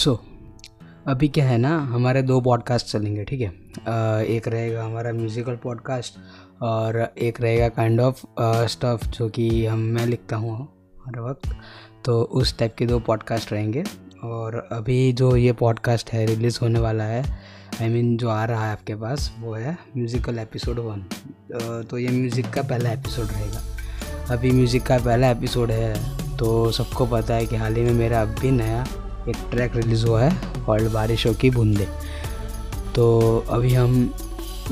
सो so, अभी क्या है ना हमारे दो पॉडकास्ट चलेंगे ठीक है? एक रहेगा हमारा म्यूज़िकल पॉडकास्ट और एक रहेगा काइंड ऑफ़ स्टफ़ जो कि हम मैं लिखता हूँ हर वक्त। तो उस टाइप के दो पॉडकास्ट रहेंगे और अभी जो ये पॉडकास्ट है रिलीज़ होने वाला है आई I मीन mean, जो आ रहा है आपके पास वो है म्यूज़िकल एपिसोड वन तो ये म्यूज़िक का पहला एपिसोड रहेगा। अभी म्यूज़िक का पहला एपिसोड है तो सबको पता है कि हाल ही में मेरा अभी नया एक ट्रैक रिलीज़ हुआ है कॉल्ड बारिशों की बूंदे। तो अभी हम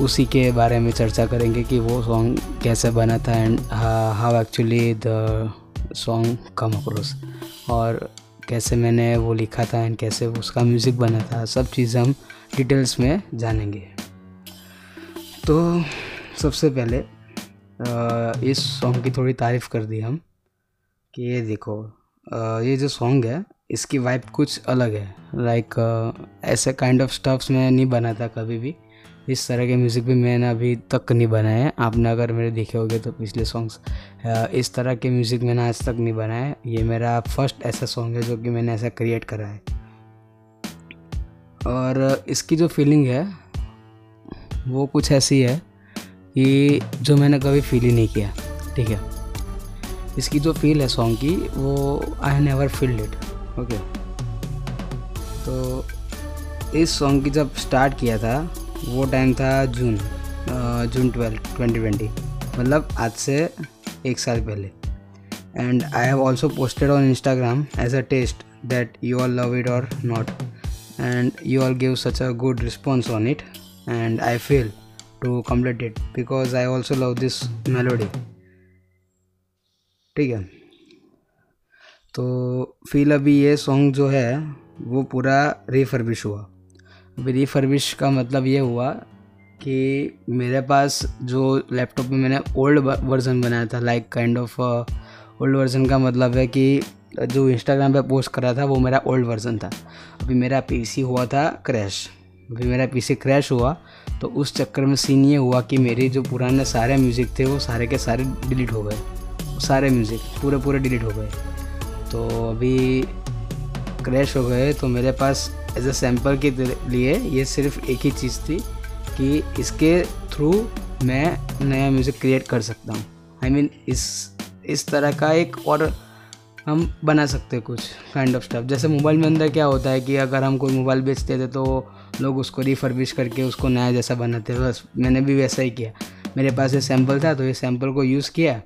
उसी के बारे में चर्चा करेंगे कि वो सॉन्ग कैसे बना था and how actually the song come across और कैसे मैंने वो लिखा था एंड कैसे उसका म्यूज़िक बना था, सब चीज़ हम डिटेल्स में जानेंगे। तो सबसे पहले इस सॉन्ग की थोड़ी तारीफ़ कर दी हम कि ये देखो ये जो सॉन्ग है इसकी वाइब कुछ अलग है। लाइक like, ऐसे काइंड ऑफ़ स्टफ्स में नहीं बना था कभी भी। इस तरह के म्यूज़िक भी मैंने अभी तक नहीं बनाए। हैं आपने अगर मेरे देखे होंगे तो पिछले सॉन्ग्स इस तरह के म्यूज़िक मैंने आज तक नहीं बनाए। ये मेरा फ़र्स्ट ऐसा सॉन्ग है जो कि मैंने ऐसा क्रिएट करा है। और इसकी जो फीलिंग है वो कुछ ऐसी है कि जो मैंने कभी फील ही नहीं किया। ठीक है? इसकी जो फील है सॉन्ग की वो I never felt it okay. तो इस सॉन्ग की जब स्टार्ट किया था, वो टाइम था June June twelve twenty twenty मतलब आज से एक साल पहले। And I have also posted on Instagram as a test that you all love it और not and you all give such a good response on it and I feel to complete it because I also love this melody ठीक है। तो feel अभी ये song जो है, वो पूरा रिफर्बिश हुआ। अभी रिफर्बिश का मतलब ये हुआ कि मेरे पास जो लैपटॉप में मैंने ओल्ड वर्जन बनाया था like kind of old version का मतलब है कि जो इंस्टाग्राम पे पोस्ट करा था, वो मेरा ओल्ड वर्जन था। अभी मेरा पीसी हुआ था क्रैश अभी मेरा पीसी क्रैश हुआ तो उस चक्कर में सीन ये हुआ कि मेरे जो पुराने सारे म्यूज़िक थे, वो सारे के सारे डिलीट हो गए। सारे म्यूज़िक पूरे पूरे डिलीट हो गए। तो अभी क्रैश हो गए तो मेरे पास एज अ सैंपल के लिए ये सिर्फ़ एक ही चीज़ थी कि इसके थ्रू मैं नया म्यूज़िक क्रिएट कर सकता हूँ। आई I मीन mean, इस इस तरह का एक और हम बना सकते हैं कुछ काइंड ऑफ़ स्टफ़ जैसे मोबाइल में अंदर क्या होता है कि अगर हम कोई मोबाइल बेचते थे तो लोग उसको रिफर्बिश करके उसको नया जैसा बनाते बस मैंने भी वैसा ही किया। मेरे पास ये सैंपल था तो ये सैंपल को यूज़ किया।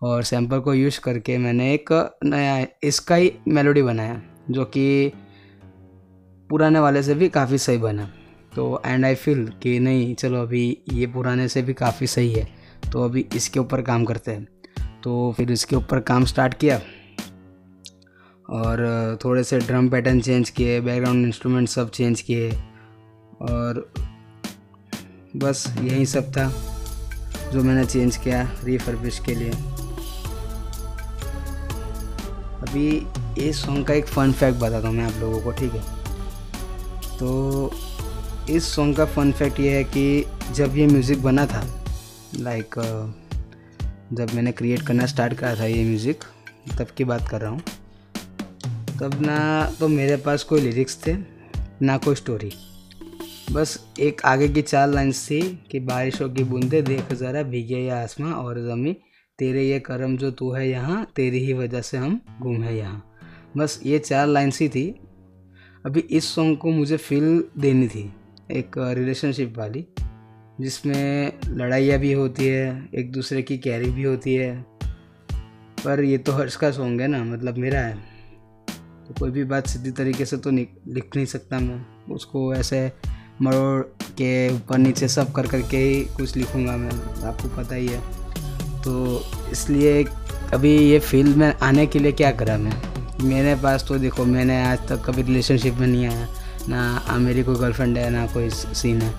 और सैंपल को यूज़ करके मैंने एक नया इसका ही मेलोडी बनाया, जो कि पुराने वाले से भी काफ़ी सही बना। तो एंड आई फील कि नहीं, चलो अभी ये पुराने से भी काफ़ी सही है तो अभी इसके ऊपर काम करते हैं। तो फिर इसके ऊपर काम स्टार्ट किया, और थोड़े से ड्रम पैटर्न चेंज किए बैकग्राउंड इंस्ट्रूमेंट सब चेंज किए, और बस यही सब था, जो मैंने चेंज किया रीफर्बिश के लिए। अभी इस सॉन्ग का एक फ़न फैक्ट बताता हूँ मैं आप लोगों को, ठीक है? तो इस सॉन्ग का फ़न फैक्ट ये है कि जब ये म्यूज़िक बना था लाइक जब मैंने क्रिएट करना स्टार्ट करा था ये म्यूज़िक तब की बात कर रहा हूँ। तब ना तो मेरे पास कोई लिरिक्स थे, ना कोई स्टोरी बस एक आगे की चार लाइन्स थी कि बारिशों की बूंदे, देख ज़रा भीगे या आसमां और ज़मीन तेरे ये करम जो तू है यहाँ, तेरी ही वजह से हम गुम है यहाँ। बस ये चार लाइन्स ही थी। अभी इस सॉन्ग को मुझे फील देनी थी, एक रिलेशनशिप वाली, जिसमें लड़ाइयाँ भी होती है, एक दूसरे की कैरी भी होती है। पर ये तो हर्ष का सॉन्ग है ना मतलब मेरा है। तो कोई भी बात सीधी तरीके से तो लिख नहीं सकता मैं। उसको ऐसे मरोड़ के ऊपर नीचे सब कर करके ही कुछ लिखूँगा मैं, आपको पता ही है। तो इसलिए अभी ये फ़ील्ड में आने के लिए क्या करा मैं? मेरे पास तो देखो, मैंने आज तक कभी रिलेशनशिप में नहीं आया। ना मेरी कोई गर्लफ्रेंड है, ना कोई सीन है।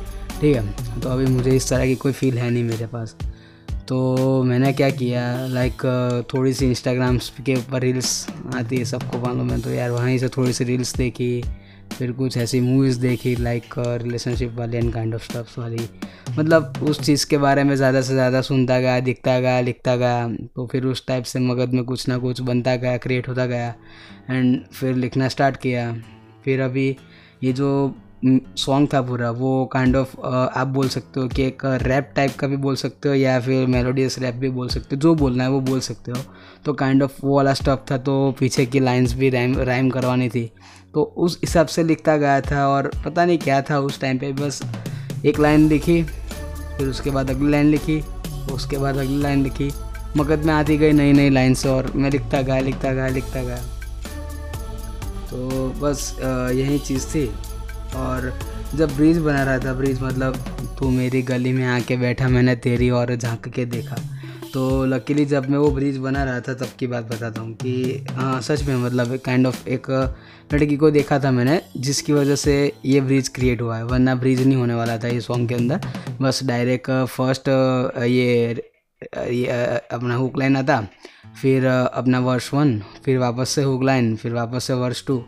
ठीक है? तो अभी मुझे इस तरह की कोई फील है नहीं मेरे पास। तो मैंने क्या किया लाइक थोड़ी सी इंस्टाग्राम्स के ऊपर रील्स आती है सबको मालूम है तो यार वहीं से थोड़ी सी रील्स देखी। फिर कुछ ऐसी मूवीज़ देखी लाइक रिलेशनशिप वाली एंड काइंड ऑफ़ स्टफ्स वाली। मतलब उस चीज़ के बारे में ज़्यादा से ज़्यादा सुनता गया दिखता गया लिखता गया। तो फिर उस टाइप से मगध में कुछ ना कुछ बनता गया क्रिएट होता गया। एंड फिर लिखना स्टार्ट किया। फिर अभी ये जो सॉन्ग था पूरा वो काइंड kind ऑफ़ of, आप बोल सकते हो कि एक रैप टाइप का भी बोल सकते हो या फिर मेलोडियस रैप भी बोल सकते हो। जो बोलना है वो बोल सकते हो। तो काइंड kind ऑफ़ of वो वाला स्टफ़ था तो पीछे की लाइंस भी रैम राइम करवानी थी। तो उस हिसाब से लिखता गया था और पता नहीं क्या था उस टाइम पे। बस एक लाइन लिखी, फिर उसके बाद अगली लाइन लिखी, उसके बाद अगली लाइन लिखी। मगज में आती गई नई नई लाइन्स और मैं लिखता गया लिखता गया लिखता गया। तो बस यही चीज़ थी। और जब ब्रिज बना रहा था ब्रिज मतलब तू मेरी गली में आके बैठा, मैंने तेरी और झाँक के देखा। तो लकीली जब मैं वो ब्रिज बना रहा था, तब की बात बताता हूँ कि हाँ सच में मतलब काइंड ऑफ़ एक लड़की को देखा था मैंने, जिसकी वजह से ये ब्रिज क्रिएट हुआ है। वरना ब्रिज नहीं होने वाला था ये सॉन्ग के अंदर। बस डायरेक्ट फ़र्स्ट ये ये अपना हुक लाइन आता, फिर अपना वर्ष वन फिर वापस से हुक लाइन फिर वापस से वर्ष टू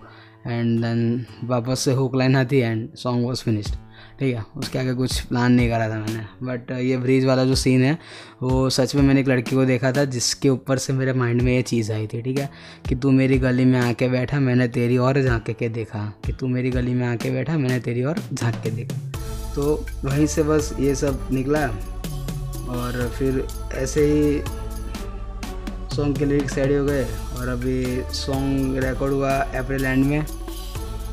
एंड देन वापस से हुक लाइन आती एंड सॉन्ग वॉज़ फिनिश्ड ठीक है, उसके आगे कुछ प्लान नहीं करा था मैंने। बट ये ब्रिज वाला जो सीन है, वो सच में मैंने एक लड़की को देखा था, जिसके ऊपर से मेरे माइंड में ये चीज़ आई थी, ठीक है? कि तू मेरी गली में आके बैठा, मैंने तेरी और झाँक के देखा। कि तू मेरी गली में आके बैठा, मैंने तेरी और झाँक के देखा। तो वहीं से बस ये सब निकला, और फिर ऐसे ही सॉन्ग के लिरिक्स रेडी हो गए, और अभी सॉन्ग रिकॉर्ड हुआ अप्रैल एंड में,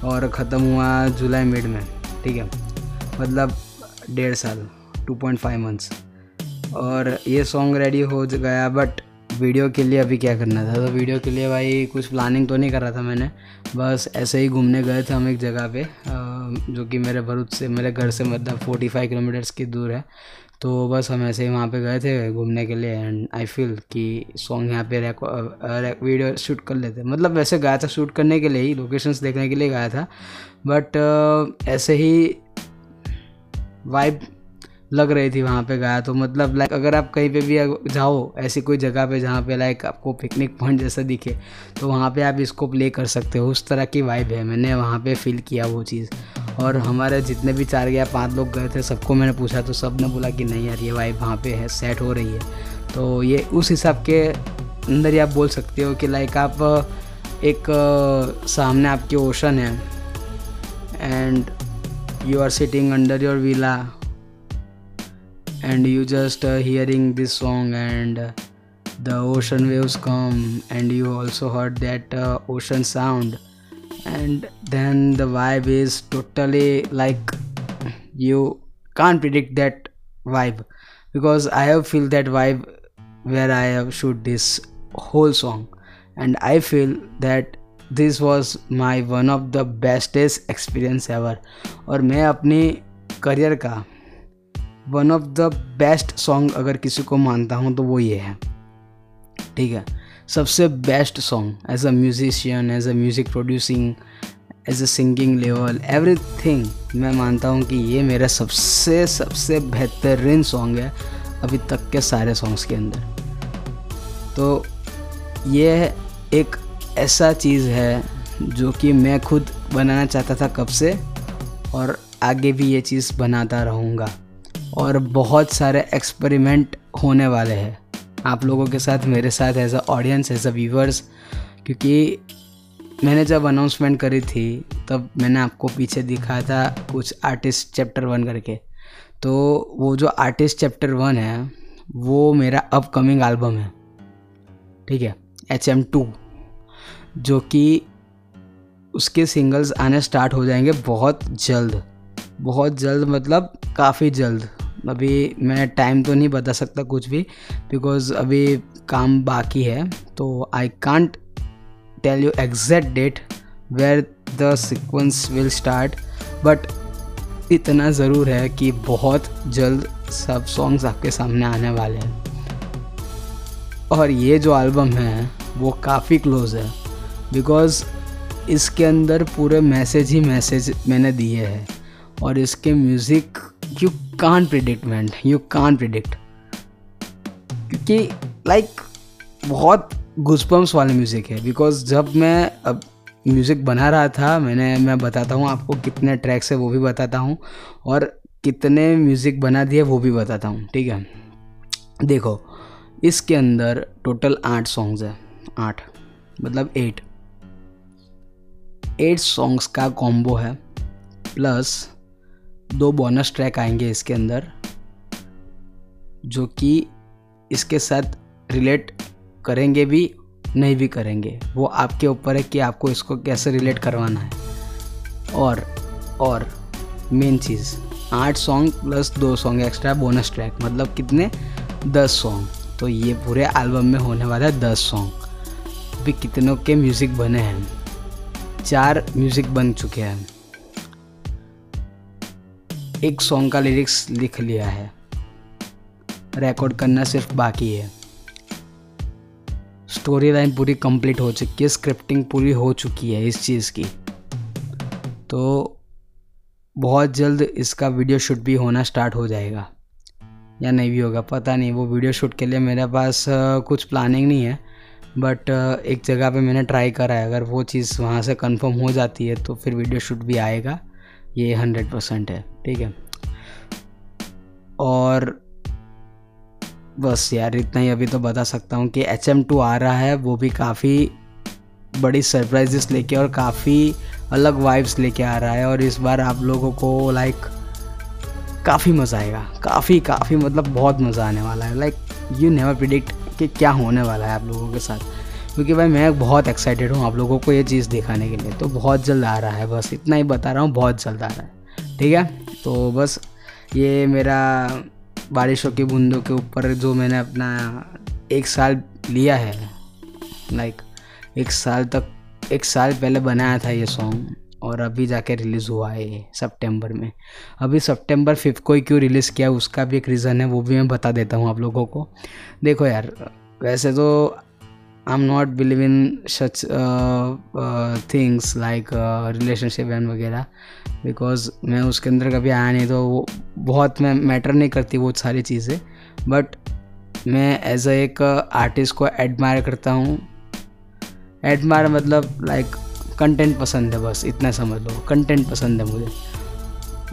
और ख़त्म हुआ जुलाई मिड में, ठीक है? मतलब डेढ़ साल 2.5 मंथ्स और ये सॉन्ग रेडी हो गया बट वीडियो के लिए अभी क्या करना था? तो वीडियो के लिए भाई कुछ प्लानिंग तो नहीं कर रहा था मैंने। बस ऐसे ही घूमने गए थे हम एक जगह पे जो कि मेरे भरूच से, मेरे घर से मतलब 45 किलोमीटर्स की दूर है। तो बस हम ऐसे ही वहाँ पे गए थे घूमने के लिए एंड आई फील कि सॉन्ग यहाँ पे वीडियो शूट कर लेते। मतलब वैसे गया था शूट करने के लिए ही लोकेशंस देखने के लिए गया था। बट ऐसे ही वाइब लग रही थी वहाँ पे गया तो मतलब लाइक अगर आप कहीं पे भी जाओ, ऐसी कोई जगह पे जहाँ पे लाइक आपको पिकनिक पॉइंट जैसा दिखे तो वहाँ पे आप इसको प्ले कर सकते हो। उस तरह की वाइब है, मैंने वहाँ पे फील किया वो चीज़। और हमारे जितने भी चार या पाँच लोग गए थे, सबको मैंने पूछा तो सबने बोला कि नहीं यार, ये वाइब वहाँ पे है सेट हो रही है। तो ये उस हिसाब के अंदर ही आप बोल सकते हो कि लाइक आप एक, सामने आपके ओशन है and you are sitting under your villa and you just uh, hearing this song and uh, the ocean waves come and you also heard that uh, ocean sound. And then the vibe is totally like you can't predict that vibe because i have feel that vibe where i have shoot this whole song. And i feel that this was my one of the bestest experience ever और मैं अपनी career का one of the best song अगर किसी को मानता हूँ तो वो ये है। ठीक है? सबसे best song as a musician as a music producing as a singing level everything मैं मानता हूँ कि ये मेरा सबसे सबसे बेहतरीन सॉन्ग है अभी तक के सारे सॉन्ग्स के अंदर। तो ये एक ऐसा चीज़ है जो कि मैं खुद बनाना चाहता था कब से और आगे भी ये चीज़ बनाता रहूँगा। और बहुत सारे एक्सपेरिमेंट होने वाले हैं। आप लोगों के साथ, मेरे साथ as a audience as a viewers क्योंकि मैंने जब अनाउंसमेंट करी थी, तब मैंने आपको पीछे दिखाया था कुछ आर्टिस्ट चैप्टर वन करके। तो वो जो आर्टिस्ट चैप्टर वन है, वो मेरा अपकमिंग एल्बम है। ठीक है? एच एम टू जो कि उसके सिंगल्स आने स्टार्ट हो जाएँगे बहुत जल्द। बहुत जल्द मतलब काफ़ी जल्द। अभी मैं टाइम तो नहीं बता सकता कुछ भी बिकॉज़ अभी काम बाकी है। तो I can't tell you exact date where the sequence will start but इतना ज़रूर है कि बहुत जल्द सब सॉन्ग्स आपके सामने आने वाले हैं। और ये जो एल्बम है, वो काफ़ी क्लोज है। बिकॉज़ इसके अंदर पूरे मैसेज ही मैसेज मैंने दिए हैं। और इसके music you can predict man you can predict क्योंकि लाइक like, बहुत घुसपम्स वाले म्यूज़िक है। बिकॉज़ जब मैं अब म्यूज़िक बना रहा था मैंने मैं बताता हूँ आपको कितने ट्रैक्स है वो भी बताता हूँ। और कितने म्यूज़िक बना दिए वो भी बताता हूँ ठीक है? देखो इसके अंदर टोटल आठ सॉन्ग्स हैं। आठ मतलब एट एट सॉन्ग्स का कॉम्बो है प्लस दो बोनस ट्रैक आएँगे इसके अंदर, जो कि इसके साथ रिलेट करेंगे भी, नहीं भी करेंगे। वो आपके ऊपर है कि आपको इसको कैसे रिलेट करवाना है। और और मेन चीज़, आठ सॉन्ग प्लस दो सॉन्ग एक्स्ट्रा बोनस ट्रैक मतलब कितने? दस सॉन्ग तो ये पूरे एल्बम में होने वाला है दस सॉन्ग अभी कितनों के म्यूज़िक बने हैं। चार म्यूज़िक बन चुके हैं। एक सॉन्ग का लिरिक्स लिख लिया है। रिकॉर्ड करना सिर्फ़ बाकी है। स्टोरी लाइन पूरी कंप्लीट हो चुकी है। स्क्रिप्टिंग पूरी हो चुकी है इस चीज़ की। तो बहुत जल्द इसका वीडियो शूट भी होना स्टार्ट हो जाएगा। या नहीं भी होगा, पता नहीं। वो वीडियो शूट के लिए मेरे पास कुछ प्लानिंग नहीं है। बट एक जगह पे मैंने ट्राई करा है। अगर वो चीज़ वहाँ से कंफर्म हो जाती है तो फिर वीडियो शूट भी आएगा। ये हंड्रेड परसेंट है, ठीक है? और बस यार, इतना ही अभी तो बता सकता हूँ कि एच एम टू आ रहा है। वो भी काफ़ी बड़ी सरप्राइजेस लेके और काफ़ी अलग वाइब्स लेके आ रहा है। और इस बार आप लोगों को लाइक काफ़ी मज़ा आएगा। काफ़ी काफ़ी मतलब बहुत मज़ा आने वाला है। लाइक यू नेवर प्रिडिक्ट कि क्या होने वाला है आप लोगों के साथ। क्योंकि भाई मैं बहुत एक्साइटेड हूँ आप लोगों को ये चीज़ दिखाने के लिए। तो बहुत जल्द आ रहा है, बस इतना ही बता रहा हूँ, बहुत जल्द आ रहा है। ठीक है? तो बस ये मेरा बारिशों की बूंदों के ऊपर जो मैंने अपना एक साल लिया है लाइक एक साल तक, एक साल पहले बनाया था ये सॉन्ग और अभी जाके रिलीज़ हुआ है ये, सितंबर में। अभी सितंबर फिफ्थ को ही क्यों रिलीज़ किया, उसका भी एक रीज़न है, वो भी मैं बता देता हूँ आप लोगों को। देखो यार, वैसे तो I am not believe in such things like relationship and वगैरह बिकॉज़ मैं उसके अंदर कभी आया नहीं तो वो बहुत मैं मैटर नहीं करती वो सारी चीज़ें। बट मैं एज अ एक आर्टिस्ट को एडमायर करता हूँ। एडमायर मतलब लाइक कंटेंट पसंद है बस, इतना समझ लो। कंटेंट पसंद है मुझे,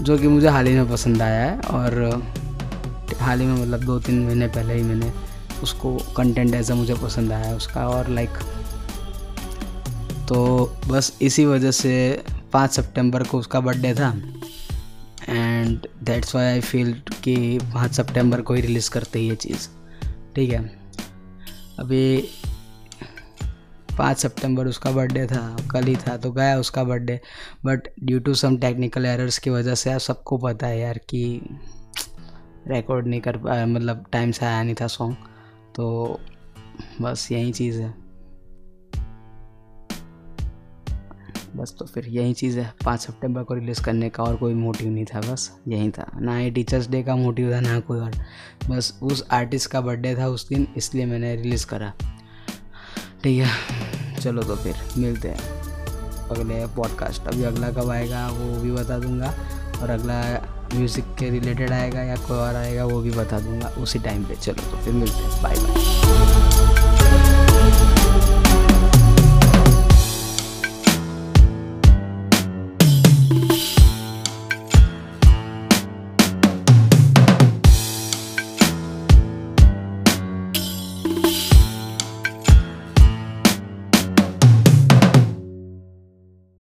जो कि मुझे हाल ही में पसंद आया है और, हाल ही में मतलब दो तीन महीने पहले ही मैंने उसको कंटेंट ऐसा मुझे पसंद आया उसका और लाइक तो बस इसी वजह से पाँच सितंबर को उसका बर्थडे था। And that's why I feel कि पाँच सितंबर को ही रिलीज़ करते ही ये चीज़। ठीक है? अभी पाँच सितंबर उसका बर्थडे था, कल ही था तो गया उसका birthday. But due to some technical errors की वजह से आप सबको पता है यार कि रिकॉर्ड नहीं कर पाया मतलब टाइम से आया नहीं था सॉन्ग तो बस यही चीज़ है। बस तो फिर यही चीज़ है, पाँच सितंबर को रिलीज़ करने का और कोई मोटिव नहीं था, बस यही था। ना ही टीचर्स डे का मोटिव था, ना कोई और। बस उस आर्टिस्ट का बर्थडे था उस दिन, इसलिए मैंने रिलीज़ करा। ठीक है। चलो तो फिर मिलते हैं। अगले पॉडकास्ट अभी अगला कब आएगा वो भी बता दूँगा। और अगला म्यूज़िक के रिलेटेड आएगा या कोई और आएगा वो भी बता दूँगा। उसी टाइम पे। चलो तो फिर मिलते हैं। Bye bye